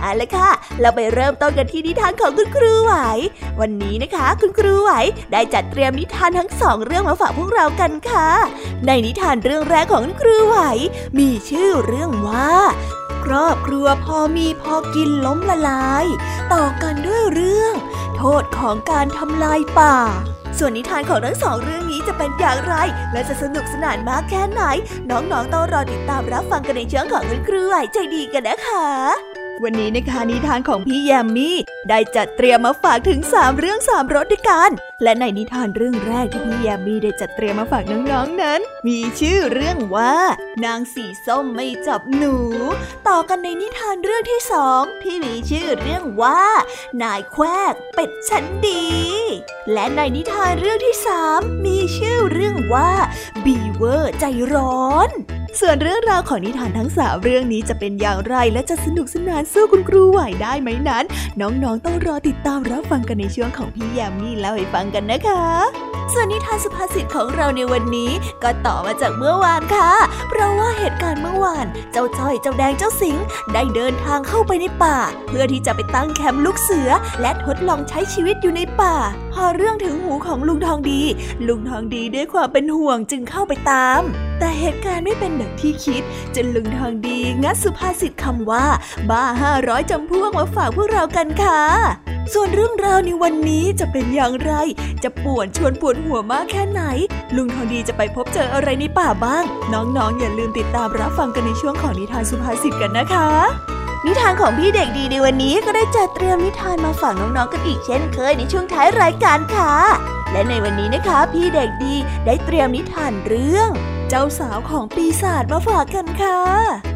เอาละค่ะ เราไปเริ่มต้นกันที่นิทานของคุณครูไหว วันนี้นะคะ คุณครูไหวได้จัดเตรียมนิทานทั้งสองเรื่องมาฝากพวกเรากันค่ะ ในนิทานเรื่องแรกของคุณครูไหว มีชื่อเรื่องว่า ครอบครัวพอมีพอกินล้มละลาย ต่อกันด้วยเรื่อง โทษของการทำลายป่าส่วนนิทานของทั้งสองเรื่องนี้จะเป็นอย่างไร และจะสนุกสนานมากแค่ไหน น้องๆต้องรอติดตามรับฟังกันในช่วงของคุณครูไหวใจดีกันนะคะ วันนี้นะคะนิทานของพี่แยมมี่ได้จัดเตรียมมาฝากถึง 3 เรื่อง3รสด้วยกัน และในนิทานเรื่องแรกที่พี่แยมมี่ได้จัดเตรียมมาฝากน้องๆนนั้น มีชื่อเรื่องว่า นางสีส้มไม่จับหนู ต่อกันในนิทานเรื่องที่สองที่มีชื่อเรื่องว่า นายแควกเป็ดชั้นดี และในนิทานเรื่องที่สามมีชื่อเรื่องว่าบีเวอร์ใจร้อน ส่วนเรื่องราวของนิทานทั้งสามเรื่องนี้จะเป็นอย่างไรและจะสนุกสนานสู้คุณครูไหวได้ไหมนั้น น้องๆต้องรอติดตามรับฟังกันในช่วงของพี่ยามีเล่าให้ฟังกันนะคะ ส่วนนิทานสุภาษิตของเราในวันนี้ ก็ต่อมาจากเมื่อวานค่ะ เพราะว่าเหตุการณ์เมื่อวาน เจ้าจ้อยเจ้าแดงเจ้าสิงได้เดินทางเข้าไปในป่า เพื่อที่จะไปตั้งแคมป์ลูกเสือ และทดลองใช้ชีวิตอยู่ในป่า พอเรื่องถึงหูของลุงทองดี ลุงทองดีด้วยความเป็นห่วงจึงเข้าไปตาม แต่เหตุการณ์ไม่เป็นดังที่คิด จนลุงทองดีงัดสุภาษิตคำว่า บ้าห้าร้อยจำพวกมาฝากพวกเรากันค่ะ ส่วนเรื่องราวในวันนี้จะเป็นอย่างไร จะป่วนชวนปวดหัวมากแค่ไหน ลุงทองดีจะไปพบเจออะไรในป่าบ้าง น้องๆ อย่าลืมติดตามรับฟังกันในช่วงของนิทานสุภาษิตกันนะคะ นิทานของพี่เด็กดีในวันนี้ก็ได้จัดเตรียมนิทานมาฝากน้องๆกันอีกเช่นเคยในช่วงท้ายรายการค่ะ และในวันนี้นะคะ พี่เด็กดีได้เตรียมนิทานเรื่อง เจ้าสาวของปีศาจมาฝากกันค่ะ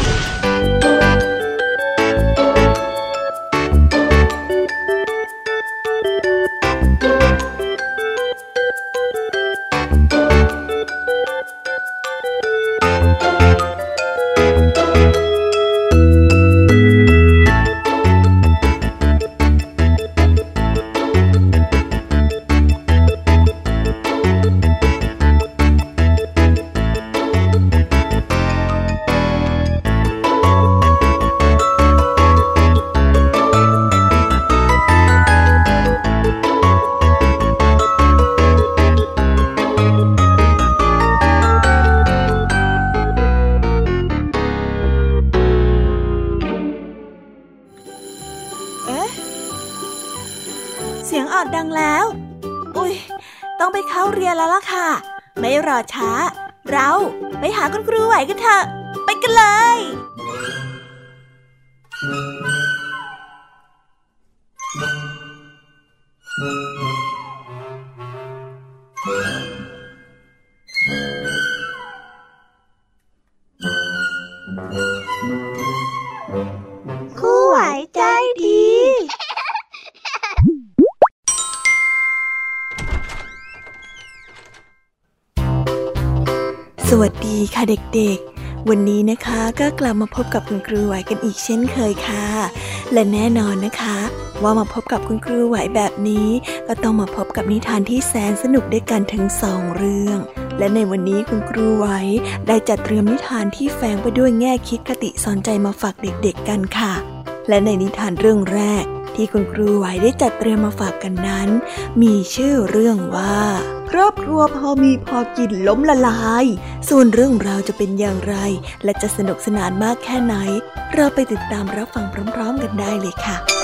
ค่ะเด็กๆ วันนี้นะคะก็กลับมาพบกับคุณครูไหวกันอีกเช่นเคยค่ะ และแน่นอนนะคะ ว่ามาพบกับคุณครูไหวแบบนี้ ก็ต้องมาพบกับนิทานที่แสนสนุกด้วยกันถึงสองเรื่อง และในวันนี้คุณครูไหวได้จัดเตรียมนิทานที่แฝงไปด้วยแง่คิดคติสอนใจมาฝากเด็กๆกันค่ะ และในนิทานเรื่องแรกที่คุณครูไหวได้จัดเตรียมมาฝากกันนั้น มีชื่อเรื่องว่า ครอบครัวพอมีพอกินล้มละลาย ส่วนเรื่องราวจะเป็นอย่างไร และจะสนุกสนานมากแค่ไหน เราไปติดตามรับฟังพร้อม ๆ กันได้เลยค่ะ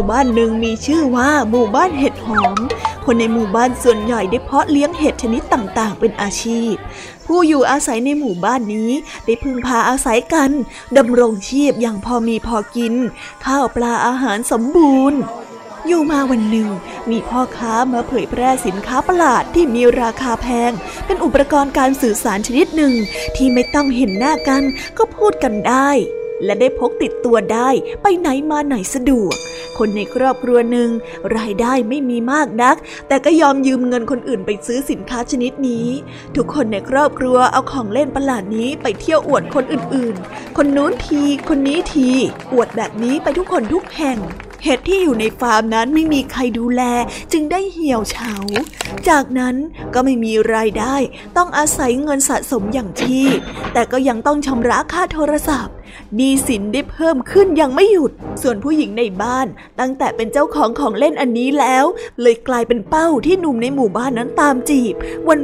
มู่บ้านหนึ่งมีชื่อว่าหมู่บ้านเห็ดหอม คนในหมู่บ้านส่วนใหญ่ได้เพาะเลี้ยงเห็ดชนิดต่างๆ เป็นอาชีพ ผู้อยู่อาศัยในหมู่บ้านนี้ได้พึ่งพาอาศัยกันดำรงชีพอย่างพอมีพอกิน ข้าวปลาอาหารสมบูรณ์อยู่มาวันหนึ่ง มีพ่อค้ามาเผยแพร่สินค้าประหลาดที่มีราคาแพง เป็นอุปกรณ์การสื่อสารชนิดหนึ่ง ที่ไม่ต้องเห็นหน้ากันก็พูดกันได้ และได้พกติดตัวได้ไปไหนมาไหนสะดวก คนในครอบครัวหนึ่งรายได้ไม่มีมากนัก แต่ก็ยอมยืมเงินคนอื่นไปซื้อสินค้าชนิดนี้ ทุกคนในครอบครัวเอาของเล่นประหลาดนี้ไปเที่ยวอวดคนอื่นๆ คนนู้นทีคนนี้ทีอวดแบบนี้ไปทุกคนทุกแห่งเห็ดที่อยู่ในฟาร์มนั้นไม่มีใครดูแลจึงได้เหี่ยวเฉา จากนั้นก็ไม่มีรายได้ ต้องอาศัยเงินสะสมอย่างที่แต่ก็ยังต้องชำระค่าโทรศัพท์ หนี้สินได้เพิ่มขึ้นยังไม่หยุด ส่วนผู้หญิงในบ้าน ตั้งแต่เป็นเจ้าของของเล่นอันนี้แล้ว เลยกลายเป็นเป้าที่หนุ่มในหมู่บ้านนั้นตามจีบ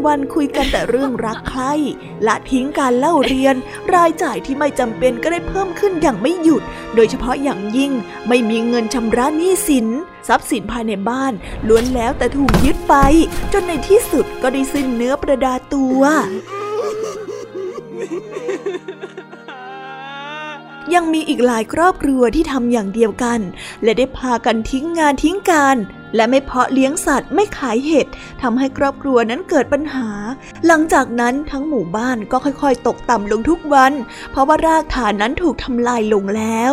วันๆคุยกันแต่เรื่องรักใคร่ละทิ้งการเล่าเรียน รายจ่ายที่ไม่จำเป็นก็ได้เพิ่มขึ้นอย่างไม่หยุด โดยเฉพาะอย่างยิ่งไม่มีเงินชำระหนี้สินทรัพย์สินภายในบ้านล้วนแล้วแต่ถูกยึดไป จนในที่สุดก็ได้สิ้นเนื้อประดาตัว ยังมีอีกหลายครอบครัวที่ทำอย่างเดียวกัน และได้พากันทิ้งงานทิ้งการ และไม่เพาะเลี้ยงสัตว์ไม่ขายเห็ดทำให้ครอบครัวนั้นเกิดปัญหา หลังจากนั้นทั้งหมู่บ้านก็ค่อยๆ ตกต่ำลงทุกวัน เพราะว่ารากฐานนั้นถูกทำลายลงแล้ว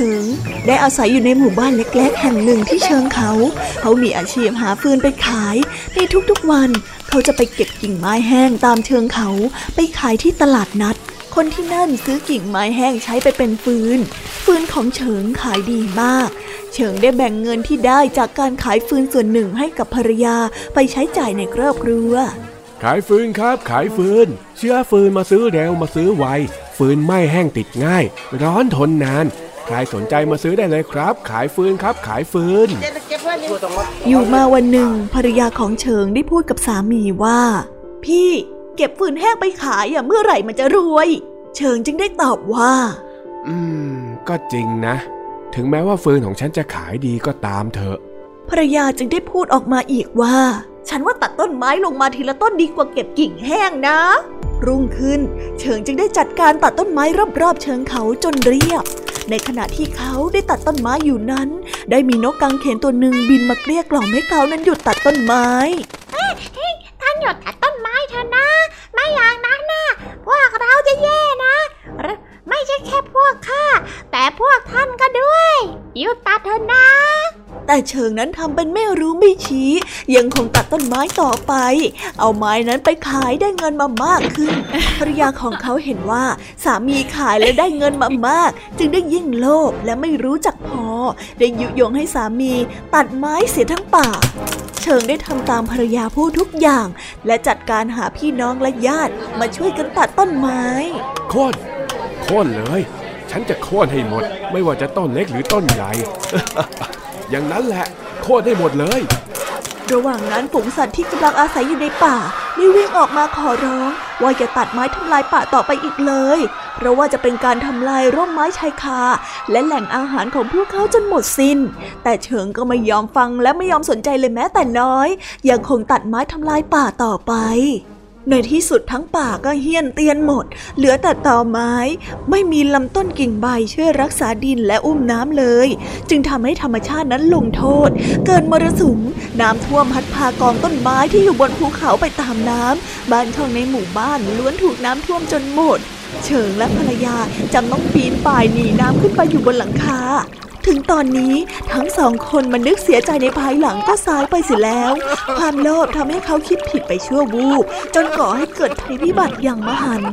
ถึง ได้อาศัยอยู่ในหมู่บ้านเล็กๆ แห่งหนึ่งที่เชิงเขา เขามีอาชีพหาฟืนไปขาย ในทุกๆวัน เขาจะไปเก็บกิ่งไม้แห้งตามเชิงเขา ไปขายที่ตลาดนัด คนที่นั่นซื้อกิ่งไม้แห้งใช้ไปเป็นฟืน ฟืนของเฉิงขายดีมาก เฉิงได้แบ่งเงินที่ได้จากการขายฟืนส่วนหนึ่งให้กับภรรยาไปใช้จ่ายในครอบครัวขายฟืนครับ ขายฟืน เชื้อฟืนมาซื้อเร็วมาซื้อไว ฟืนไม่แห้งติดง่าย ร้อนทนนาน ครสนใจมาซื้อได้เลยครับ ขายฟืนครับ ขายฟืน อยู่มาวันหนึ่งภรรยาของเฉิงได้พูดกับสามีว่า พี่เก็บฟืนแห้งไปขายอะเมื่อไหร่มันจะรวย เฉิงจึงได้ตอบว่า อืม ก็จริงนะ ถึงแม้ว่าฟืนของฉันจะขายดีก็ตามเถอะภรรยาจึงได้พูดออกมาอีกว่า ฉันว่าตัดต้นไม้ลงมาทีละต้นดีกว่าเก็บกิ่งแห้งนะ รุ่งขึ้น เฉิงจึงได้จัดการตัดต้นไม้รอบๆเชิงเขาจนเรียบ ในขณะที่เขาได้ตัดต้นไม้อยู่นั้น ได้มีนกกังเขนตัวหนึ่งบินมาเกลี้ยกล่อมให้เขานั้นหยุดตัดต้นไม้ท่านหยุดตัดต้นไม้เถอะนะ ไม่อย่างนั้นนะพวกเราจะแย่นะ ไม่ใช่แค่พวกข้าแต่พวกท่านก็ด้วยหยุดตัดเถอะนะ แต่เชิงนั้นทำเป็นไม่รู้ไม่ชี้ ยังคงตัดต้นไม้ต่อไป เอาไม้นั้นไปขายได้เงินมามากขึ้น ภรรยาของเขาเห็นว่า สามีขายและได้เงินมามาก จึงได้ยิ่งโลภและไม่รู้จักพอ ได้ยุยงให้สามีตัดไม้เสียทั้งป่า เชิงได้ทำตามภรรยาพูดทุกอย่าง และจัดการหาพี่น้องและญาติมาช่วยกันตัดต้นไม้โค่น โค่นเลย ฉันจะโค่นให้หมด ไม่ว่าจะต้นเล็กหรือต้นใหญ่ อย่างนั้นแหละ โค่นให้หมดเลย ระหว่างนั้นฝูงสัตว์ที่กำลังอาศัยอยู่ในป่าได้วิ่งออกมาขอร้อง ว่าอย่าตัดไม้ทำลายป่าต่อไปอีกเลย เพราะว่าจะเป็นการทำลายร่มไม้ชายคา และแหล่งอาหารของพวกเขาจนหมดสิน้น แต่เฉิงก็ไม่ยอมฟังและไม่ยอมสนใจเลยแม้แต่น้อย ยังคงตัดไม้ทำลายป่าต่อไป ในที่สุดทั้งป่าก็เฮี้ยนเตียนหมด เหลือแต่ตอไม้ ไม่มีลำต้นกิ่งใบช่วยรักษาดินและอุ้มน้ำเลย จึงทำให้ธรรมชาตินั้นลงโทษ เกิดมรสุม น้ำท่วมพัดพากองต้นไม้ที่อยู่บนภูเขาไปตามน้ำบ้านช่องในหมู่บ้านล้วนถูกน้ำท่วมจนหมด เฉิงและภรรยาจำต้องปีนป่ายหนีน้ำขึ้นไปอยู่บนหลังคา ถึงตอนนี้ทั้งสองคนมันนึกเสียใจในภายหลังก็สายไปเสียแล้ว ความโลภทำให้เขาคิดผิดไปชั่ววูบจนก่อให้เกิดภัยพิบัติอย่างมหันต์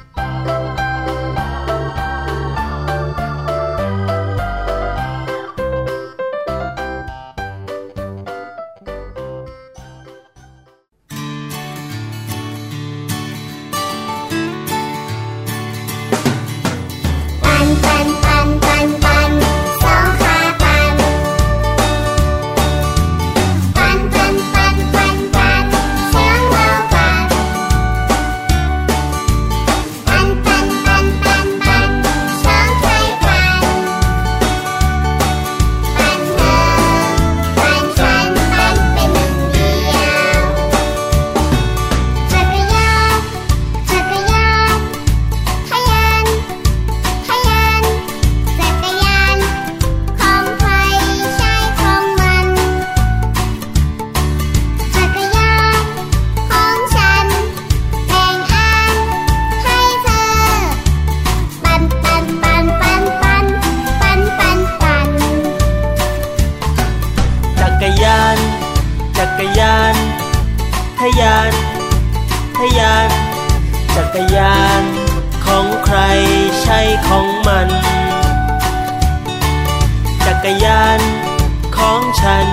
ฉัน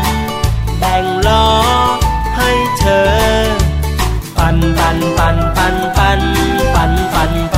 แบ่งล้อให้เธอ ปั่นปั่นปั่นปั่นปั่นปั่นปั่น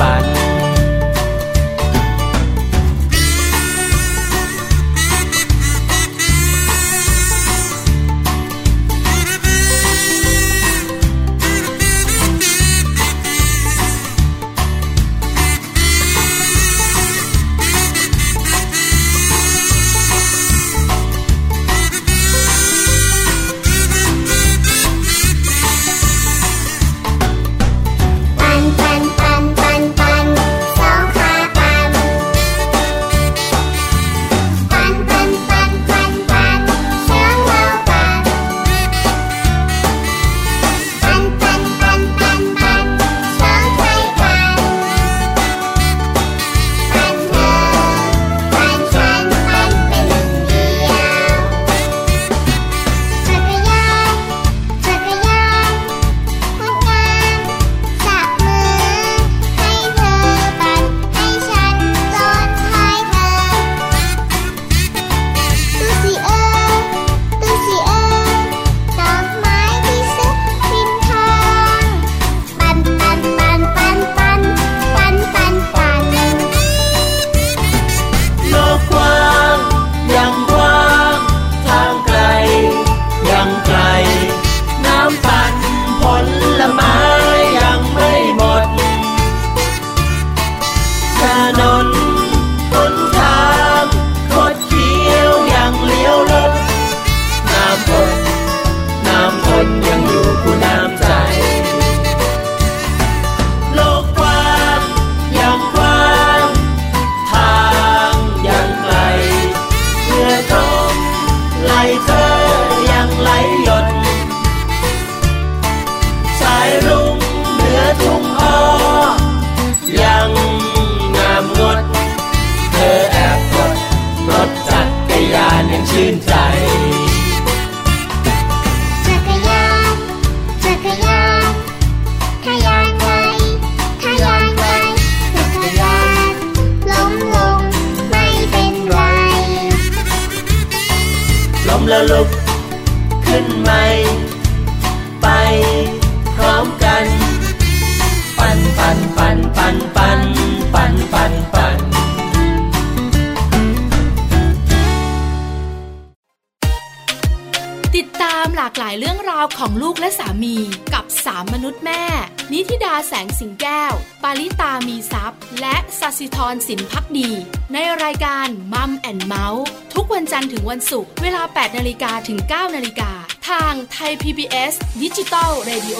รสินพักดี ในรายการ Mom and Mouse ทุกวันจันทร์ถึงวันศุกร์เวลา 8นาฬิกาถึง 9นาฬิกาทางไทย PBS ดิจิตอล Radio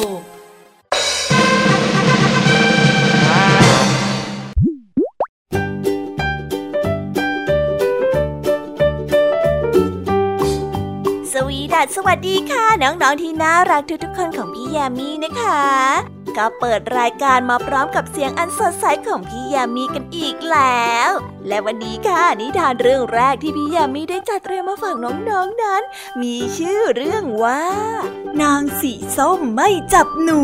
สวีดัสสวัสดีค่ะ น้อง ๆ ที่น่ารักทุก ๆ คนของพี่ยามีนะคะ ก็เปิดรายการมาพร้อมกับเสียงอันสดใสของพี่ยามีกันอีกแล้ว และวันนี้ค่ะนิทานเรื่องแรกที่พี่ยามีได้จัดเตรียมมาฝากน้องๆนนั้น มีชื่อเรื่องว่า นางสีส้มไม่จับหนู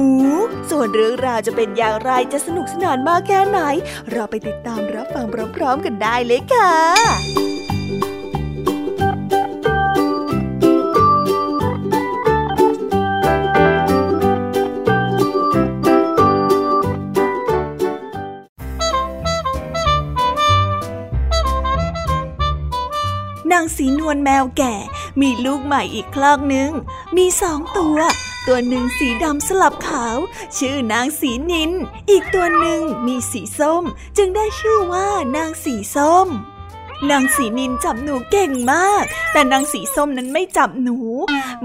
ส่วนเรื่องราวจะเป็นอย่างไรจะสนุกสนานมากแค่ไหน เราไปติดตามรับฟังพร้อมๆกันได้เลยค่ะ นางสีนวลแมวแก่ มีลูกใหม่อีกคลอกหนึ่งมีสองตัว ตัวหนึ่งสีดำสลับขาว ชื่อนางสีนิน อีกตัวหนึ่งมีสีส้ม จึงได้ชื่อว่านางสีส้มนางสีนินจับหนูเก่งมาก แต่นางสีส้มนั้นไม่จับหนู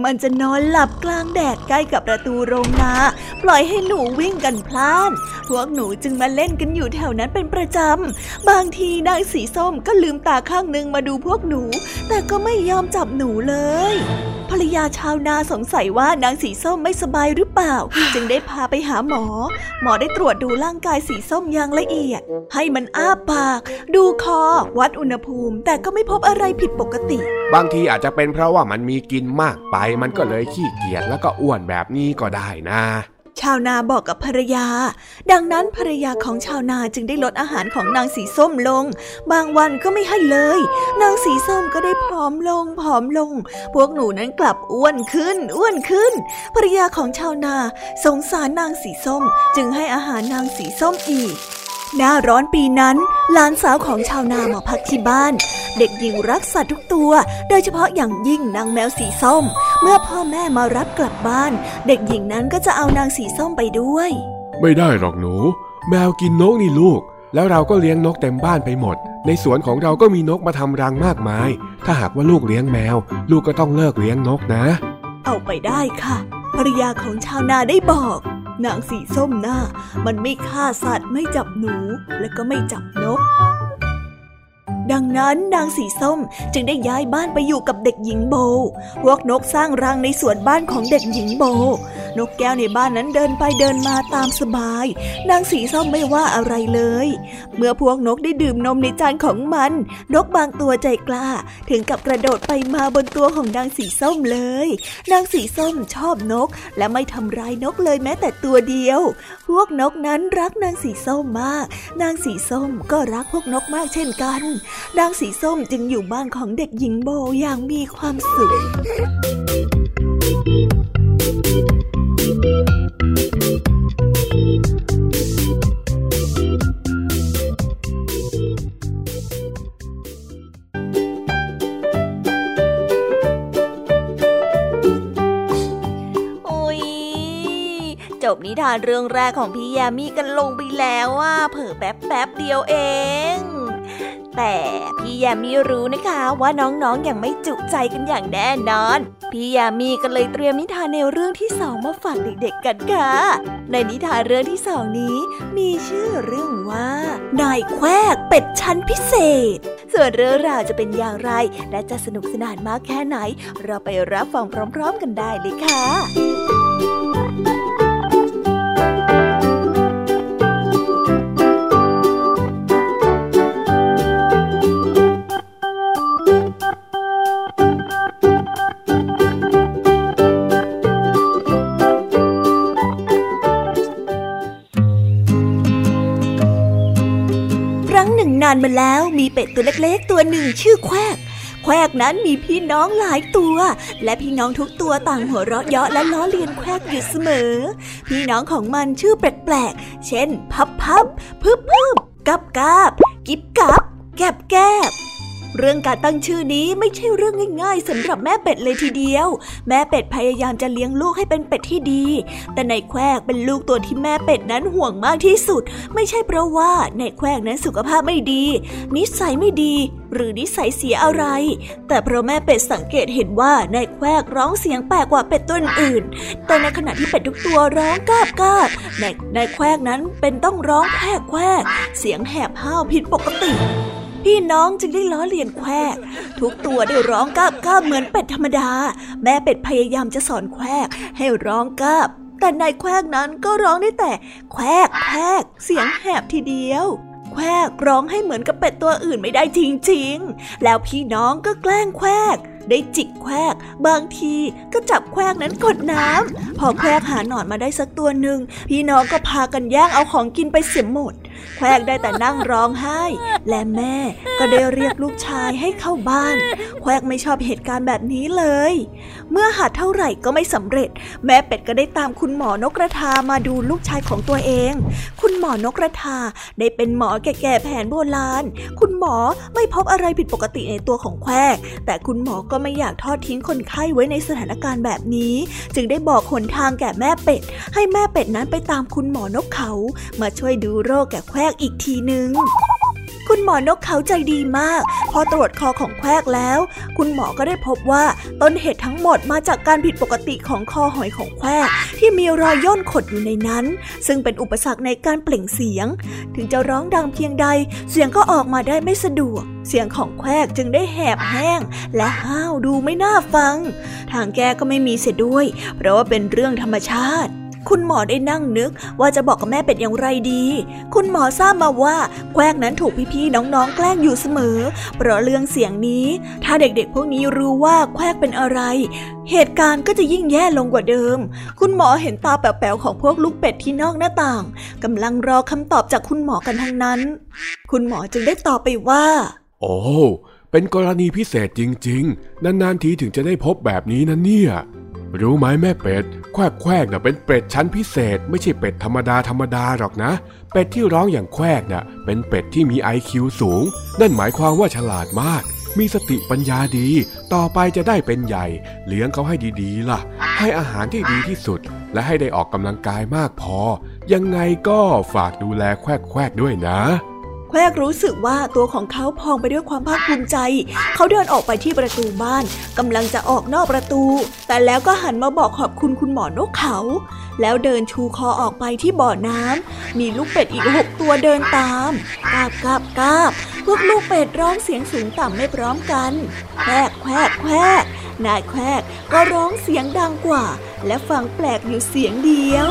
มันจะนอนหลับกลางแดดใกล้กับประตูโรงนา ปล่อยให้หนูวิ่งกันพล่าน พวกหนูจึงมาเล่นกันอยู่แถวนั้นเป็นประจำ บางทีนางสีส้มก็ลืมตาข้างหนึ่งมาดูพวกหนู แต่ก็ไม่ยอมจับหนูเลยภรรยาชาวนาสงสัยว่านางสีส้มไม่สบายหรือเปล่า จึงได้พาไปหาหมอ หมอได้ตรวจดูร่างกายสีส้มอย่างละเอียด ให้มันอ้าปาก ดูคอ วัดอุณหภูมิ แต่ก็ไม่พบอะไรผิดปกติ บางทีอาจจะเป็นเพราะว่ามันมีกินมากไป มันก็เลยขี้เกียจแล้วก็อ้วนแบบนี้ก็ได้นะ ชาวนาบอกกับภรรยา ดังนั้นภรรยาของชาวนาจึงได้ลดอาหารของนางสีส้มลง บางวันก็ไม่ให้เลย นางสีส้มก็ได้ผอมลงผอมลง พวกหนูนั้นกลับอ้วนขึ้น อ้วนขึ้น ภรรยาของชาวนาสงสารนางสีส้ม จึงให้อาหารนางสีส้มอีก หน้าร้อนปีนั้นหลานสาวของชาวนามาพักที่บ้าน เด็กหญิงรักสัตว์ทุกตัว โดยเฉพาะอย่างยิ่งนางแมวสีส้ม เมื่อพ่อแม่มารับกลับบ้าน เด็กหญิงนั้นก็จะเอานางสีส้มไปด้วย ไม่ได้หรอกหนู แมวกินนกนี่ลูก แล้วเราก็เลี้ยงนกเต็มบ้านไปหมด ในสวนของเราก็มีนกมาทำรังมากมาย ถ้าหากว่าลูกเลี้ยงแมว ลูกก็ต้องเลิกเลี้ยงนกนะ เอาไปได้ค่ะภรรยาของชาวนาได้บอก นางสีส้มหน้า มันไม่ฆ่าสัตว์ไม่จับหนูและก็ไม่จับนก ดังนั้นนางสีส้มจึงได้ย้ายบ้านไปอยู่กับเด็กหญิงโบ พวกนกสร้างรังในสวนบ้านของเด็กหญิงโบ นกแก้วในบ้านนั้นเดินไปเดินมาตามสบาย นางสีส้มไม่ว่าอะไรเลย เมื่อพวกนกได้ดื่มนมในจานของมัน นกบางตัวใจกล้า ถึงกับกระโดดไปมาบนตัวของนางสีส้มเลย นางสีส้มชอบนก และไม่ทำร้ายนกเลยแม้แต่ตัวเดียว พวกนกนั้นรักนางสีส้มมาก นางสีส้มก็รักพวกนกมากเช่นกันนางสีส้มจึงอยู่บ้านของเด็กหญิงโบอย่างมีความสุขโอ้ยจบนิทานเรื่องแรกของพี่ยามีกันลงไปแล้วอะเผอแป๊บแป๊บเดียวเอง แต่พี่ยามีรู้นะคะว่าน้องๆออย่างไม่จุใจกันอย่างแน่นอน พี่ยามีก็เลยเตรียมนิทานแนวเรื่องที่สองมาฝากเด็กๆกันค่ะ ในนิทานเรื่องที่สองนี้ มีชื่อเรื่องว่านายแควกเป็ดชั้นพิเศษ ส่วนเรื่องราวจะเป็นอย่างไร และจะสนุกสนานมากแค่ไหน เราไปรับฟังพร้อม ๆ กันได้เลยค่ะ มาแล้วมีเป็ดตัวเล็กๆ ตัวหนึ่งชื่อแควก แควกนั้นมีพี่น้องหลายตัว และพี่น้องทุกตัวต่างหัวเราะเยาะและล้อเลียนแควกอยู่เสมอ พี่น้องของมันชื่อแปลกๆ เช่น พับพับพึบพึบกับกาบ กิบกับ แกบแกบ เรื่องการตั้งชื่อนี้ไม่ใช่เรื่องง่าย ๆสำหรับแม่เป็ดเลยทีเดียว แม่เป็ดพยายามจะเลี้ยงลูกให้เป็นเป็ดที่ดี แต่ในแควกเป็นลูกตัวที่แม่เป็ดนั้นห่วงมากที่สุด ไม่ใช่เพราะว่าในแควกนั้นสุขภาพไม่ดี นิสัยไม่ดี หรือนิสัยเสียอะไร แต่เพราะแม่เป็ดสังเกตเห็นว่าในแควกร้องเสียงแปลกกว่าเป็ดตัวอื่น แต่ในขณะที่เป็ดทุกตัวร้องกาบกาบในในแควกนั้นเป็นต้องร้องแควกแควกเสียงแหบห้าวผิดปกติ พี่น้องจึงได้ล้อเลียนแควกทุกตัวได้ร้องกาบก้าบเหมือนเป็ดธรรมดา แม่เป็ดพยายามจะสอนแควให้ร้องกาบแต่นายแควกนั้นก็ร้องได้แต่แควกแควกเสียงแหบทีเดียวแควกร้องให้เหมือนกับเป็ดตัวอื่นไม่ได้จริงๆ แล้วพี่น้องก็แกล้งแควก ได้จิกแควก บางทีก็จับแควกนั้นกดน้ำพอแควกหาหนอนมาได้สักตัวหนึ่ง พี่น้องก็พากันแย่งเอาของกินไปเสียหมด แควกได้แต่นั่งร้องไห้ และแม่ก็ได้เรียกลูกชายให้เข้าบ้านแควกไม่ชอบเหตุการณ์แบบนี้เลย เมื่อหาเท่าไหร่ก็ไม่สำเร็จ แม่เป็ดก็ได้ตามคุณหมอนกกระทามาดูลูกชายของตัวเอง คุณหมอนกกระทาได้เป็นหมอแก่ๆแผนโบราณ คุณหมอไม่พบอะไรผิดปกติในตัวของแควกแต่คุณหมอก็ไม่อยากทอดทิ้งคนไข้ไว้ในสถานการณ์แบบนี้ จึงได้บอกหนทางแก่แม่เป็ด ให้แม่เป็ดนั้นไปตามคุณหมอนกเขา มาช่วยดูโรคแก่แควกอีกทีนึง คุณหมอนกเขาใจดีมาก พอตรวจคอของแควกแล้ว คุณหมอก็ได้พบว่าต้นเหตุทั้งหมดมาจากการผิดปกติของคอหอยของแควกที่มีรอยย่นขดอยู่ในนั้น ซึ่งเป็นอุปสรรคในการเปล่งเสียง ถึงจะร้องดังเพียงใด เสียงก็ออกมาได้ไม่สะดวก เสียงของแควกจึงได้แหบแห้ง และห้าวดูไม่น่าฟัง ทางแก้ก็ไม่มีเสียด้วย เพราะว่าเป็นเรื่องธรรมชาติ คุณหมอได้นั่งนึกว่าจะบอกกับแม่เป็ดอย่างไรดี คุณหมอทราบมาว่าแควกนั้นถูกพี่ๆน้องๆแกล้งอยู่เสมอ เพราะเรื่องเสียงนี้ ถ้าเด็กๆ พวกนี้รู้ว่าแควกเป็นอะไร เหตุการณ์ก็จะยิ่งแย่ลงกว่าเดิม คุณหมอเห็นตาแป๋วๆของพวกลูกเป็ดที่นอกหน้าต่างกำลังรอคำตอบจากคุณหมอกันทั้งนั้น คุณหมอจึงได้ตอบไปว่า โอ้เป็นกรณีพิเศษจริง ๆ นานๆทีถึงจะได้พบแบบนี้นะเนี่ย รู้ไหมแม่เป็ด แควกแควกน่ะเป็นเป็ดชั้นพิเศษ ไม่ใช่เป็ดธรรมดาธรรมดาหรอกนะ เป็ดที่ร้องอย่างแควกน่ะ เป็นเป็ดที่มีไอคิวสูง นั่นหมายความว่าฉลาดมาก มีสติปัญญาดี ต่อไปจะได้เป็นใหญ่ เลี้ยงเขาให้ดีๆ ล่ะ ให้อาหารที่ดีที่สุด และให้ได้ออกกำลังกายมากพอ ยังไงก็ฝากดูแลแควกแควกด้วยนะ แควกรู้สึกว่าตัวของเขาพองไปด้วยความภาคภูมิใจ เขาเดินออกไปที่ประตูบ้านกำลังจะออกนอกประตู แต่แล้วก็หันมาบอกขอบคุณคุณหมอนกเขา แล้วเดินชูคอออกไปที่บ่อน้ำมีลูกเป็ดอีกหกตัวเดินตามกาบกาบกาบพวกลูกเป็ดร้องเสียงสูงต่ำไม่พร้อมกันแควกแควกแควกนายแควกก็ร้องเสียงดังกว่า และฟังแปลกอยู่เสียงเดียว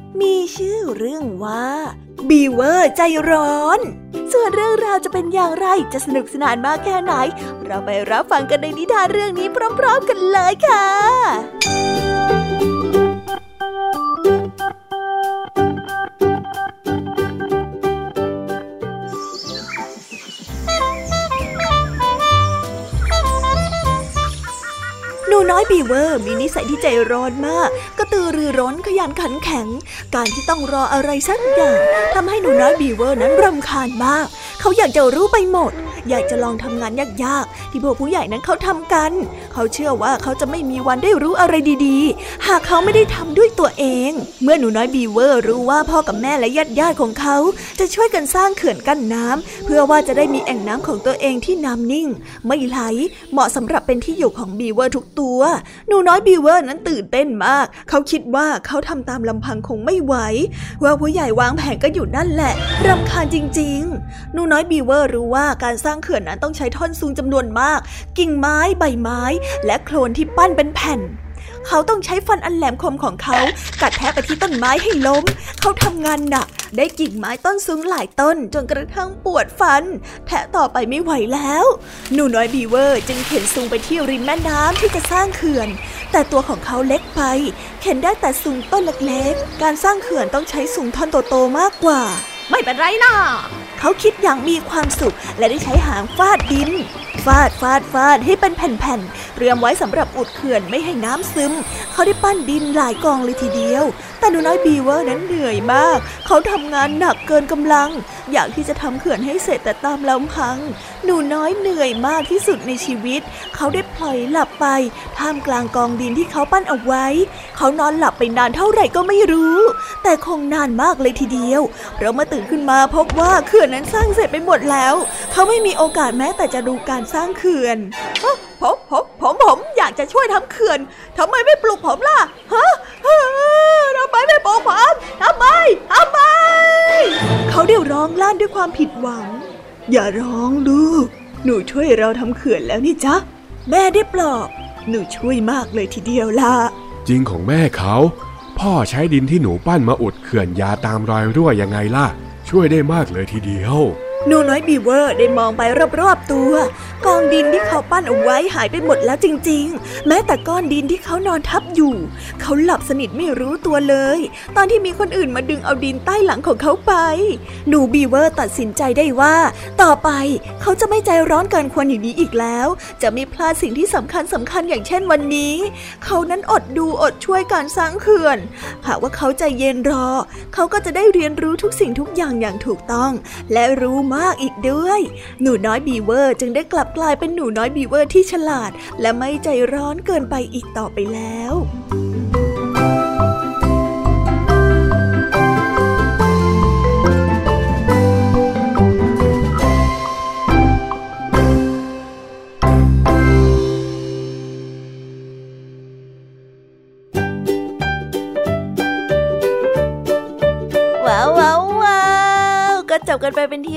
มีชื่อเรื่องว่าบีเวอร์ใจร้อน ส่วนเรื่องราวจะเป็นอย่างไรจะสนุกสนานมากแค่ไหน เราไปรับฟังกันในนิทานเรื่องนี้พร้อม ๆ กันเลยค่ะ หนูน้อยบีเวอร์มีนิสัยที่ใจร้อนมาก กระตือรือร้นขยันขันแข็ง การที่ต้องรออะไรสักอย่างทำให้หนูน้อยบีเวอร์นั้นรำคาญมาก เขาอยากจะรู้ไปหมด อยากจะลองทำงานยากๆ ที่พวกผู้ใหญ่นั้นเขาทำกัน เขาเชื่อว่าเขาจะไม่มีวันได้รู้อะไรดีๆ หากเขาไม่ได้ทำด้วยตัวเอง เมื่อหนูน้อยบีเวอร์รู้ว่าพ่อกับแม่และญาติญาติของเขาจะช่วยกันสร้างเขื่อนกั้นน้ำเพื่อว่าจะได้มีแอ่งน้ำของตัวเองที่น้ำนิ่ง ไม่ไหลเหมาะสำหรับเป็นที่อยู่ของบีเวอร์ทุกตัว หนูน้อยบีเวอร์นั้นตื่นเต้นมาก เขาคิดว่าเขาทำตามลำพังคงไม่ไหวพวกผู้ใหญ่วางแผนกันอยู่นั่นแหละรำคาญจริง ๆ หนูน้อยบีเวอร์รู้ว่าการสร้างเขื่อนนั้นต้องใช้ท่อนซุงจำนวนมาก กิ่งไม้ใบไม้และโคลนที่ปั้นเป็นแผ่น เขาต้องใช้ฟันอันแหลมคมของเขา กัดแทะไปที่ต้นไม้ให้ล้ม เขาทำงานหนัก ได้กิ่งไม้ต้นสูงหลายต้น จนกระทั่งปวดฟัน แทะต่อไปไม่ไหวแล้ว หนูน้อยบีเวอร์จึงเข็นซุงไปที่ริมแม่น้ำที่จะสร้างเขื่อน แต่ตัวของเขาเล็กไป เข็นได้แต่ซุงต้นเล็กๆ การสร้างเขื่อนต้องใช้ซุงท่อนโตๆมากกว่า ไม่เป็นไรนะเขาคิดอย่างมีความสุข และได้ใช้หางฟาดดิน ฟาดฟาดฟาดให้เป็นแผ่นๆเตรียมไว้สำหรับอุดเขื่อนไม่ให้น้ำซึม เขาได้ปั้นดินหลายกองเลยทีเดียว แต่หนูน้อยบีเวอร์นั้นเหนื่อยมาก เขาทำงานหนักเกินกำลัง อยากที่จะทำเขื่อนให้เสร็จแต่ตามลำพัง หนูน้อยเหนื่อยมากที่สุดในชีวิต เขาได้พลอยหลับไป ท่ามกลางกองดินที่เขาปั้นเอาไว้ เขานอนหลับไปนานเท่าไหร่ก็ไม่รู้ แต่คงนานมากเลยทีเดียวเพราะเมื่อตื่นขึ้นมาพบว่าเขื่อนนั้นสร้างเสร็จไปหมดแล้ว เขาไม่มีโอกาสแม้แต่จะดูการสร้างเขื่อนผมผมผมผมอยากจะช่วยทำเขื่อนทำไมไม่ปลุกผมล่ะฮะทำไมไม่ปลุกผมทำไมทำไม เขาได้ร้องลั่นด้วยความผิดหวัง อย่าร้องลูก หนูช่วยเราทำเขื่อนแล้วนี่จ๊ะ แม่ได้ปลอบ หนูช่วยมากเลยทีเดียวล่ะ จริงของแม่เขา พ่อใช้ดินที่หนูปั้นมาอุดเขื่อนยาตามรอยรั่วยังไงล่ะ ช่วยได้มากเลยทีเดียว หนูน้อยบีเวอร์ได้มองไปรอบๆตัว กองดินที่เขาปั้นเอาไว้หายไปหมดแล้วจริงๆ แม้แต่ก้อนดินที่เขานอนทับอยู่ เขาหลับสนิทไม่รู้ตัวเลย ตอนที่มีคนอื่นมาดึงเอาดินใต้หลังของเขาไป หนูบีเวอร์ตัดสินใจได้ว่า ต่อไปเขาจะไม่ใจร้อนเกินควรอย่างนี้อีกแล้ว จะไม่พลาดสิ่งที่สำคัญสำคัญอย่างเช่นวันนี้ เขานั้นอดดูอดช่วยการสร้างเขื่อน หากว่าเขาใจเย็นรอ เขาก็จะได้เรียนรู้ทุกสิ่งทุกอย่างอย่างถูกต้อง และรู้มากอีกด้วย หนูน้อยบีเวอร์จึงได้กลับกลายเป็นหนูน้อยบีเวอร์ที่ฉลาด และไม่ใจร้อนเกินไปอีกต่อไปแล้ว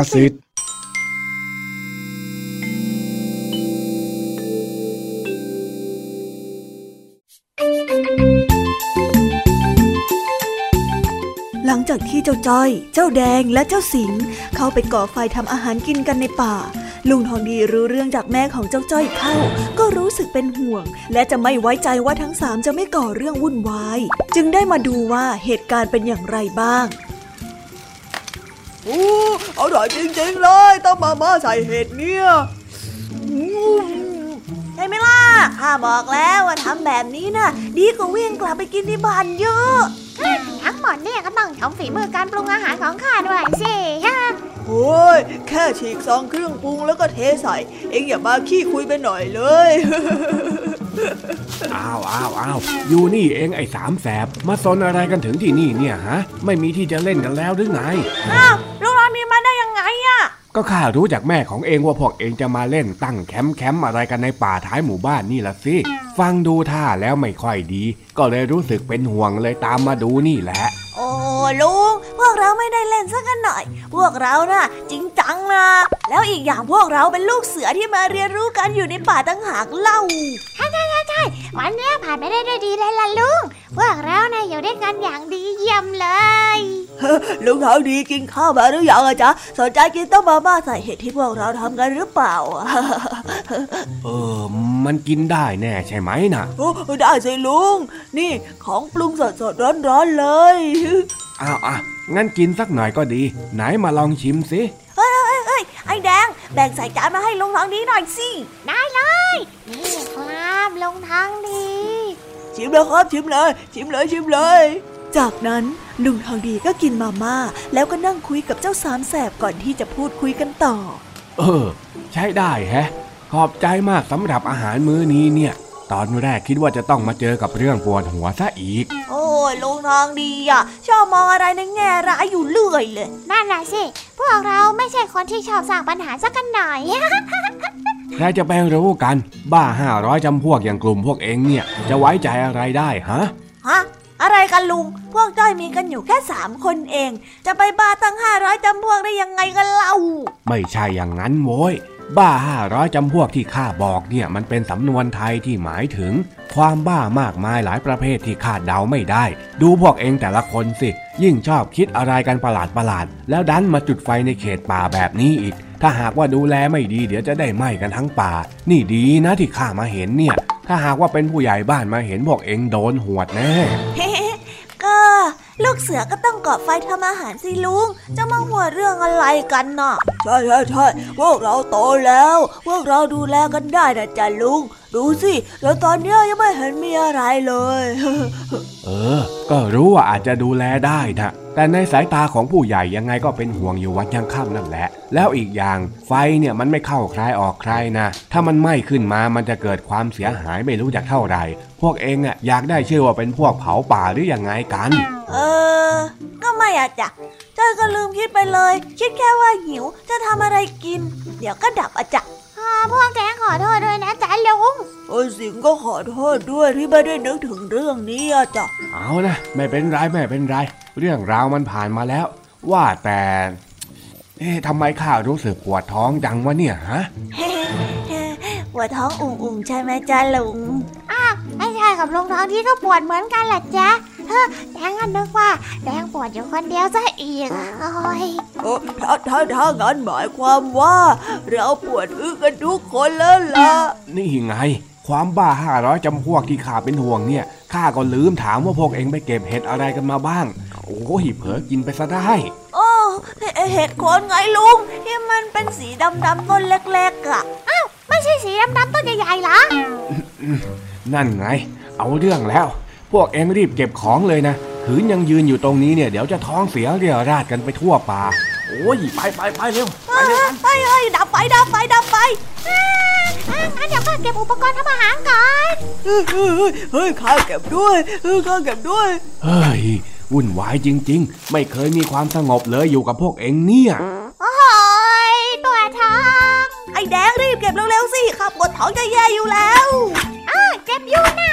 สุภาษิตหลังจากที่เจ้าจ้อย เจ้าแดงและเจ้าสิงเข้าไปก่อไฟทำอาหารกินกันในป่า ลุงทองดีรู้เรื่องจากแม่ของเจ้าจ้อยเข้า ก็รู้สึกเป็นห่วง และจะไม่ไว้ใจว่าทั้งสามจะไม่ก่อเรื่องวุ่นวาย จึงได้มาดูว่าเหตุการณ์เป็นอย่างไรบ้าง ร่อยจริงๆเลยต้องมาม่าใส่เห็ดเนี่ยใช่ไหมล่ะข้าบอกแล้วว่าทำแบบนี้นะ่ะ ดีกว่าวิ่งกลับไปกินที่บ้านเยอะทั้งหมดเนี่ยก็ต้องชมฝีมือการปรุงอาหารของข้าด้วยสิฮะโอ้ยแค่ฉีกซองเครื่องปรุงแล้วก็เทใส่ เอ็งอย่ามาขี้คุยไปหน่อยเลยอ้าวอ้าวอ้าวอยู่นี่เองไอ้สามแสบ มาซนอะไรกันถึงที่นี่เนี่ยฮะ ไม่มีที่จะเล่นกันแล้วหรือไง อ้าว ก็ข้ารู้จากแม่ของเองว่าพวกเองจะมาเล่นตั้งแคมป์แคมป์อะไรกันในป่าท้ายหมู่บ้านนี่ละสิ ฟังดูท่าแล้วไม่ค่อยดี ก็เลยรู้สึกเป็นห่วงเลยตามมาดูนี่แหละ โอ้ ลุง พวกเราไม่ได้เล่นสักหน่อย พวกเรานะ่ะ จริงจังนะ แล้วอีกอย่างพวกเราเป็นลูกเสือที่มาเรียนรู้กันอยู่ในป่าตั้งหากเล่า ใช่ใช่ใช่วันนี้ผ่านไปได้ด้วยดีเลยล่ะลุง พวกเราเนะ่ยอยู่ด้วยกันอย่างดีเยี่ยมเลย ลุงเขาดีกินข้าวมาหรือยังอะจ๊ะ สนใจกินต้มมาม่าใส่เห็ดที่พวกเราทำกันหรือเปล่า เออ มันกินได้แน่ใช่ไหมนะโอ้ได้สิลุง นี่ของปรุงสดสดร้อนๆเลย อ้าวอะงั้นกินสักหน่อยก็ดี ไหนมาลองชิมสิเฮ้ยเฮ้ยไอ้แดง แบ่งใส่จานมาให้ลุงทองดีหน่อยสิได้เลย นี่ครับลุงทองดีจชิมเลยครับชิมเลย ชิมเลยชิมเลย จากนั้นลุงทองดีก็กินมาม่าแล้วก็นั่งคุยกับเจ้าสามแสบก่อนที่จะพูดคุยกันต่อ เออ ใช้ได้แฮะ ขอบใจมากสำหรับอาหารมื้อนี้เนี่ย ตอนแรกคิดว่าจะต้องมาเจอกับเรื่องปวดหัวซะอีก โอ้ยลุงทองดีอะ ชอบมองอะไรในแง่ร้ายอยู่เรื่อยเลย นั่นน่ะสิ พวกเราไม่ใช่คนที่ชอบสร้างปัญหาสักกันหน่อย ใครจะไปรู้กัน บ้าห้าร้อยจำพวกอย่างกลุ่มพวกเองเนี่ย จะไว้ใจอะไรได้ฮะ ฮะ อะไรกันลุง พวกจ้อยมีกันอยู่แค่สามคนเอง จะไปบ้าตั้งห้าร้อยจำพวกได้ยังไงกันเล่า ไม่ใช่อย่างนั้นโว้ย บ้าห้าร้อยจำพวกที่ข้าบอกเนี่ยมันเป็นสำนวนไทยที่หมายถึง ความบ้ามากมายหลายประเภทที่คาดเดาไม่ได้ ดูพวกเองแต่ละคนสิ ยิ่งชอบคิดอะไรกันประหลาดประหลาด แล้วดันมาจุดไฟในเขตป่าแบบนี้อีก ถ้าหากว่าดูแลไม่ดีเดี๋ยวจะได้ไหม้กันทั้งป่า นี่ดีนะที่ข้ามาเห็นเนี่ย ถ้าหากว่าเป็นผู้ใหญ่บ้านมาเห็นพวกเองโดนหวดแน่ก็ ลูกเสือก็ต้องก่อไฟทำอาหารสิลุง จะมาหัวเรื่องอะไรกันน่ะ ใช่ใช่ใช่พวกเราโตแล้ว พวกเราดูแลกันได้นะจ๊ะลุง ดูสิแล้วตอนเนี้ยยังไม่เห็นมีอะไรเลย เออ ก็รู้ว่าอาจจะดูแลได้นะแต่ในสายตาของผู้ใหญ่ยังไงก็เป็นห่วงอยู่วันยังค่ำนั่นแหละ แล้วอีกอย่างไฟเนี่ยมันไม่เข้าใครออกใครนะ ถ้ามันไหม้ขึ้นมามันจะเกิดความเสียหายไม่รู้จักเท่าไหร่ พวกเองอะอยากได้ชื่อว่าเป็นพวกเผาป่าหรือยังไงกัน เออ ก็ไม่อะจ้ะจ้อยก็ลืมคิดไปเลย คิดแค่ว่าหิวจะทำอะไรกิน เดี๋ยวก็ดับอะจ้ะอ่าพวกแกขอโทษด้วยนะจ๊ะลุงโอ้ยสิงก็ขอโทษด้วยที่ไม่ได้นึกถึงเรื่องนี้อะจ้ะเอานะไม่เป็นไรไม่เป็นไร เรื่องราวมันผ่านมาแล้ว ว่าแต่ เอ๊ะทำไมข้ารู้สึกปวดท้องจังวะเนี่ยฮะ ปวดท้องอุ่งๆใช่ไหมจ้าลุงอ้าวไอ้ชายกับลุงทองที่ก็ปวดเหมือนกันแหละจ๊ะเฮ้อแดงก็นึกว่าแดงปวดอยู่คนเดียวซะอีกโอ้ยเออถ้าถ้าถ้างั้นหมายความว่า เราปวดอึกันทุกคนแล้วล่ะ นี่ไง ความบ้าห้าร้อยจำพวกที่ข้าเป็นห่วงเนี่ยข้าก็ลืมถามว่าพวกเองไปเก็บเห็ดอะไรกันมาบ้าง โอ้ยเผลอกินไปซะได้โอ้เห็เห็ดโคนไงลุงที่มันเป็นสีดำๆต้นเล็กๆอะไม่ ใช่สีดำๆต้นใหญ่ๆเหรอ นั่นไง เอาเรื่องแล้ว พวกเองรีบเก็บของเลยนะขืนยังยืนอยู่ตรงนี้เนี่ยเดี๋ยวจะท้องเสียเรียราดกันไปทั่วป่า โอ้ยไปไปไปเร็วไปเร็วกันเฮ้ยเฮ้ยดับไฟดับไฟดับไฟอ่างั้นเดี๋ยวข้าเก็บอุปกรณ์ทำอาหารก่อนเฮ้ยเฮ้ยเฮ้ยเฮ้ยข้าเก็บด้วยเฮ้ยข้าเก็บด้วย เฮ้ยวุ่นวายจริง ๆ ไม่เคยมีความสงบเลยอยู่กับพวกเองเนี่ยโอ้ยตัวท้องไอ้แดงรีบเก็บเร็วๆสิขับปวดท้องจะแย่อยู่แล้วอ้าเจ็บอยู่น่ะ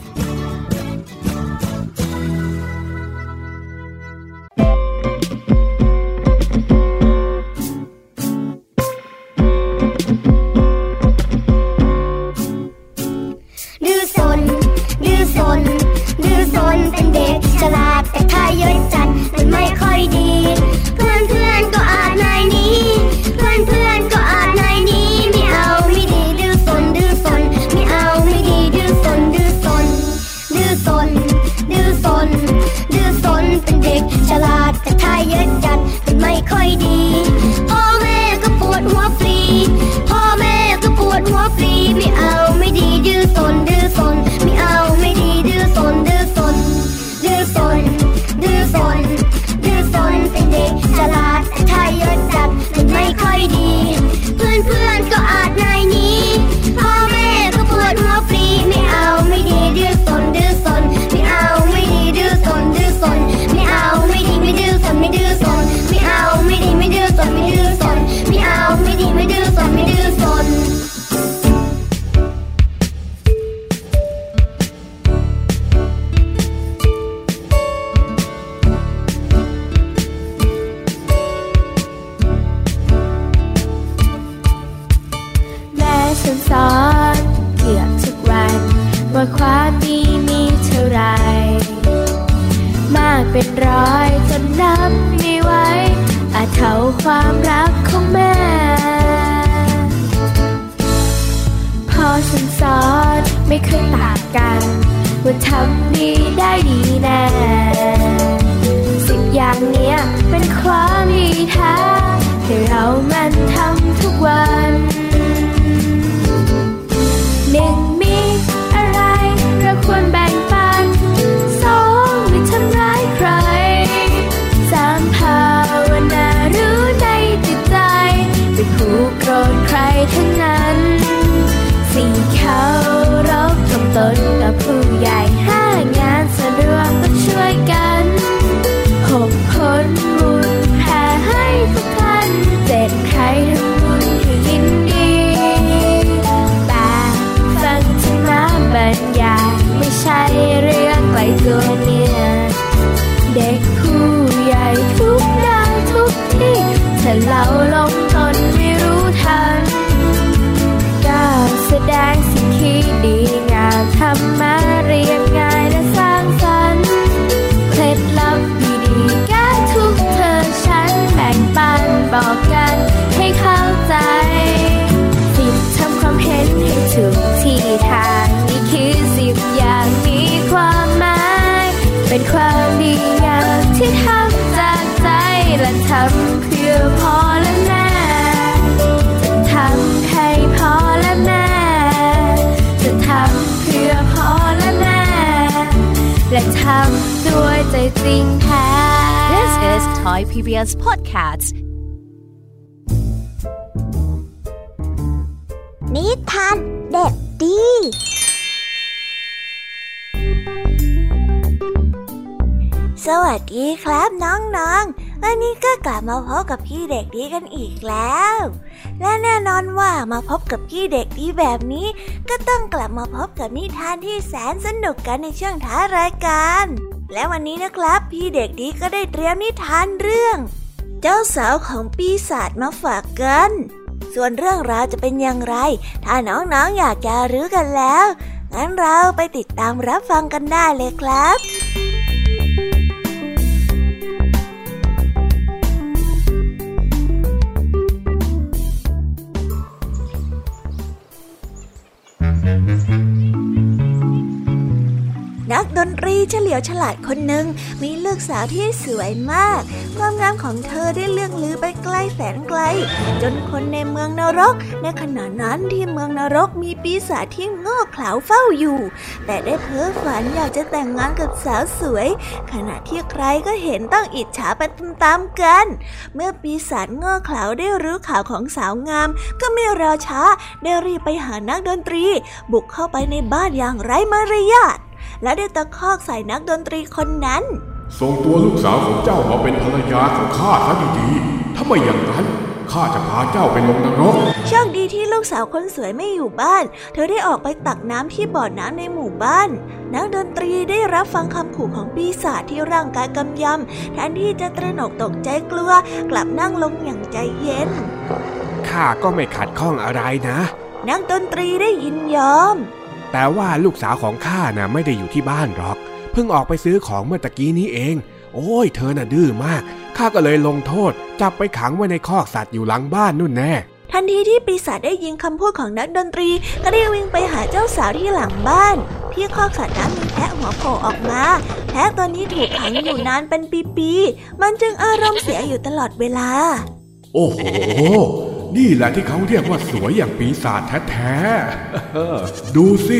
ความรักของแม่พอฉันสอนไม่เคยต่างกัน ว่าทำดีได้ดีแน่สิบอย่างเนี้ยเป็นความดีแท้แต่เรามันทำทุกวัน ตนกับผู้ใหญ่ห้างานส่วนรวมต้องช่วยกันหกคนบุญแผ่ให้ทุกท่านเจ็ดใครทำบุญคือยินดีแปดฟังธรรมะบรรยายไม่ใช่เรื่องไกลตัวเนี่ยเด็กผู้ใหญ่ทุกด้านทุกที่ถ้าเราลงำเพื่อพ่อและแม่จะทำให้พ่อและแม่ จะทำเพื่อพ่อและแม่ และทำด้วยใจจริงแท้ This is Thai PBS Podcast นิทานเด็กดีสวัสดีครับน้องๆ วันนี้ก็กลับมาพบกับพี่เด็กดีกันอีกแล้ว และแน่นอนว่ามาพบกับพี่เด็กดีแบบนี้ ก็ต้องกลับมาพบกับนิทานที่แสนสนุกกันในช่วงท้ายรายการ และวันนี้นะครับ พี่เด็กดีก็ได้เตรียมนิทานเรื่อง เจ้าสาวของปีศาจมาฝากกัน ส่วนเรื่องราวจะเป็นอย่างไร ถ้าน้องๆออยากจะรู้กันแล้ว งั้นเราไปติดตามรับฟังกันได้เลยครับ นักดนตรีเฉลียวฉลาดคนหนึ่งมีลูกสาวที่สวยมาก ความงามของเธอได้เลื่องลือไปไกลแสนไกล จนคนในเมืองนรก ในขณะนั้นที่เมืองนรกมีปีศาจที่ง่เขลาเฝ้าอยู่ แต่ได้เพ้อฝันอยากจะแต่งงานกับสาวสวย ขณะที่ใครก็เห็นต้องอิจฉาไปตามๆกัน เมื่อปีศาจง่เขลาได้รู้ข่าวของสาวงาม ก็ไม่รอช้าได้รีบไปหานักดนตรี บุกเข้าไปในบ้านอย่างไร้มารยาท และได้ตะคอกใส่นักดนตรีคนนั้น ส่งตัวลูกสาวของเจ้ามาเป็นภรรยาของข้าซะดีๆ ถ้าไม่อย่างนั้นข้าจะพาเจ้าไปลงนรก โชคดีที่ลูกสาวคนสวยไม่อยู่บ้าน เธอได้ออกไปตักน้ำที่บ่อน้ำในหมู่บ้าน นักดนตรีได้รับฟังคำขู่ของปีศาจที่ร่างกายกำยำแทนที่จะตระหนกตกใจกลัว กลับนั่งลงอย่างใจเย็น ข้าก็ไม่ขัดข้องอะไรนะ นักดนตรีได้ยินยอม แต่ว่าลูกสาวของข้าน่ะไม่ได้อยู่ที่บ้านหรอก เพิ่งออกไปซื้อของเมื่อตะกี้นี้เอง โอ้ยเธอน่ะดื้อมาก ข้าก็เลยลงโทษ จับไปขังไว้ในคอกสัตว์อยู่หลังบ้านนู่นแน่ทันทีที่ปีศาจได้ยินคำพูดของนักดนตรี ก็ได้วิ่งไปหาเจ้าสาวที่หลังบ้าน ที่คอกสัตว์นั้นมีแพะหัวโผล่ออกมา แพะตัวนี้ถูกขังอยู่นานเป็นปีๆ มันจึงอารมณ์เสียอยู่ตลอดเวลา โอ้โห นี่แหละที่เขาเรียกว่าสวยอย่างปีศาจแท้ๆ ดูสิ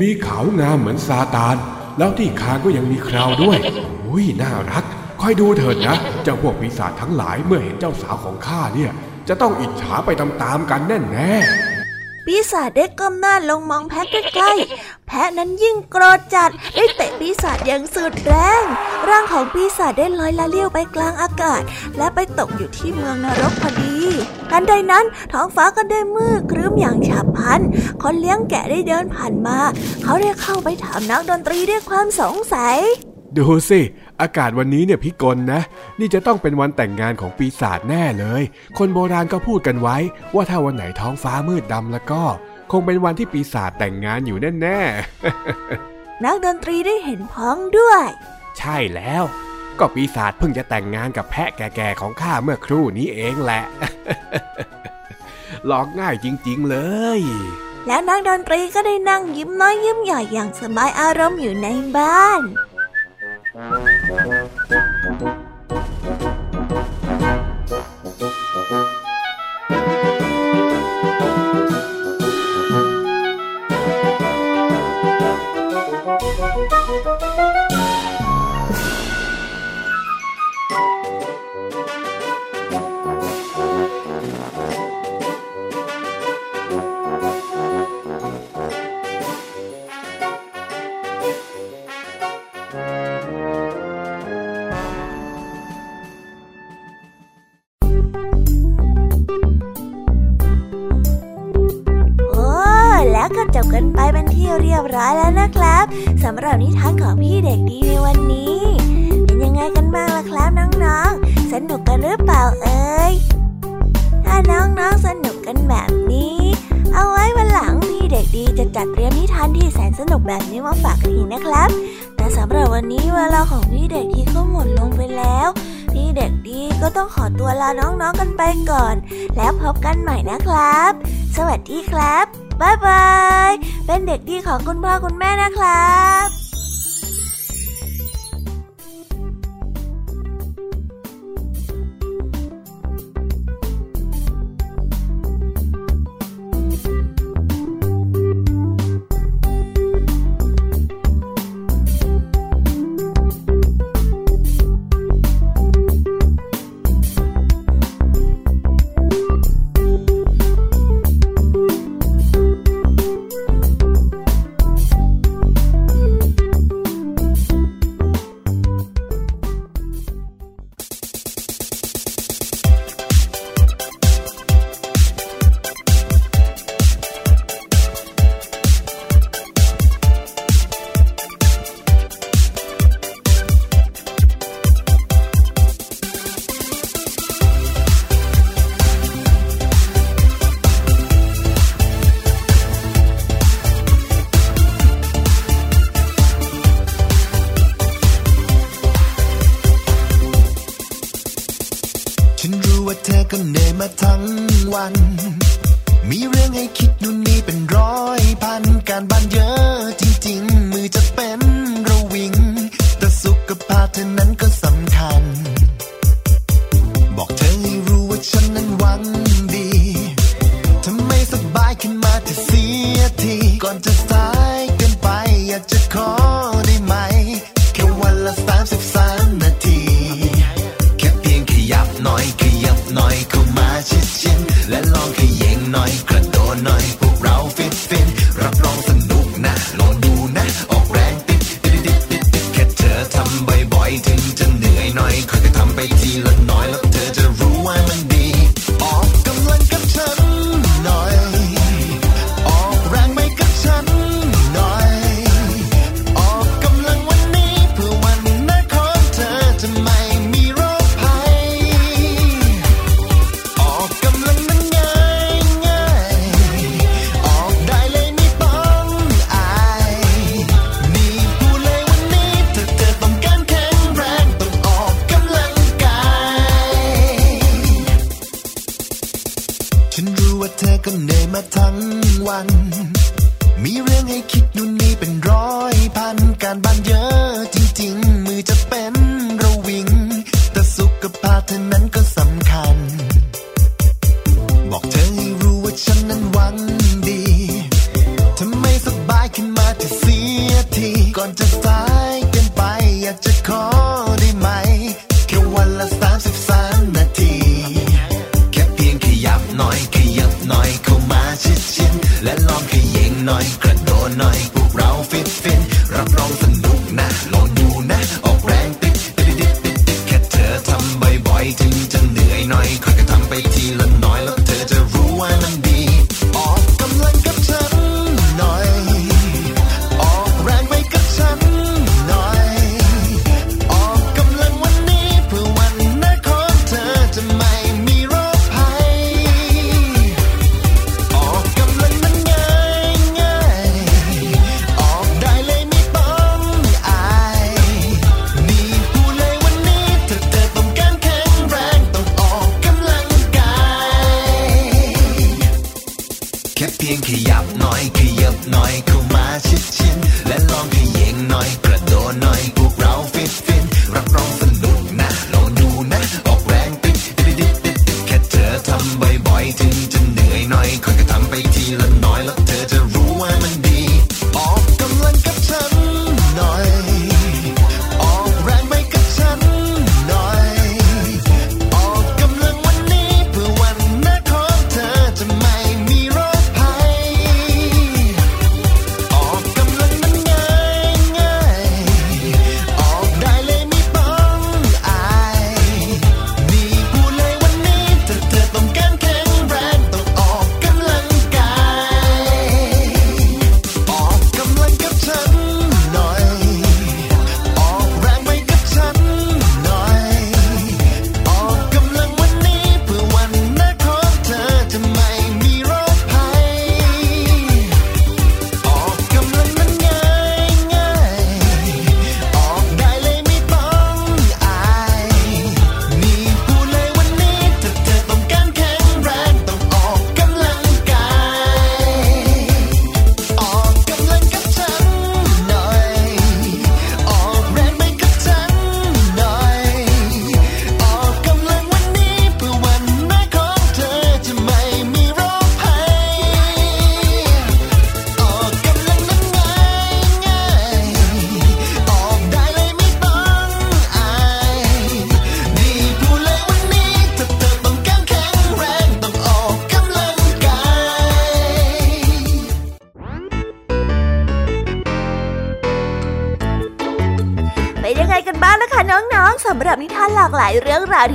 มีเขางามเหมือนซาตาน แล้วที่คางก็ยังมีคราวด้วย อุ้ยน่ารัก คอยดูเถิดนะ เจ้าพวกปีศาจทั้งหลายเมื่อเห็นเจ้าสาวของข้าเนี่ย จะต้องอิจฉาไปตามๆกันแน่แน่ ปีศาจได้ก้มหน้าลงมองแพะใกล้ๆ แพะนั้นยิ่งโกรธจัดได้เตะปีศาจอย่างสุดแรง ร่างของปีศาจได้ลอยละเลี้ยวไปกลางอากาศ และไปตกอยู่ที่เมืองนรกพอดีทันใดนั้นท้องฟ้าก็ได้มืดครึ้มอย่างฉับพลัน คนเลี้ยงแกะได้เดินผ่านมา เขาได้เข้าไปถามนักดนตรีด้วยความสงสัย ดูสิ อากาศวันนี้เนี่ยพิกลนะ นี่จะต้องเป็นวันแต่งงานของปีศาจแน่เลย คนโบราณก็พูดกันไว้ ว่าถ้าวันไหนท้องฟ้ามืดดำแล้วก็ คงเป็นวันที่ปีศาจแต่งงานอยู่แน่ๆนนักดนตรีได้เห็นพ้องด้วย ใช่แล้ว ก็ปีศาจเพิ่งจะแต่งงานกับแพะแก่ๆของข้าเมื่อครู่นี้เองแหละหลอกง่ายจริง ๆ เลยแล้วนักดนตรีก็ได้นั่งยิ้มน้อยยิ้มใหญ่อย่างสบายอารมณ์อยู่ในบ้าน Thank you. ก็เหนื่อยมาทั้งวัน มีเรื่องให้คิดนู่นนี่เป็นร้อยพัน การบ้านเยอะจริง ๆ มือจะเป็นระวิง แต่สุขภาพเธอนั้นก็สำคัญ บอกเธอให้รู้ว่าฉันนั้นหวังดี ทำไมสบายขึ้นมาจะเสียทีก่อนจะ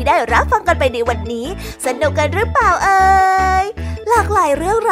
เรื่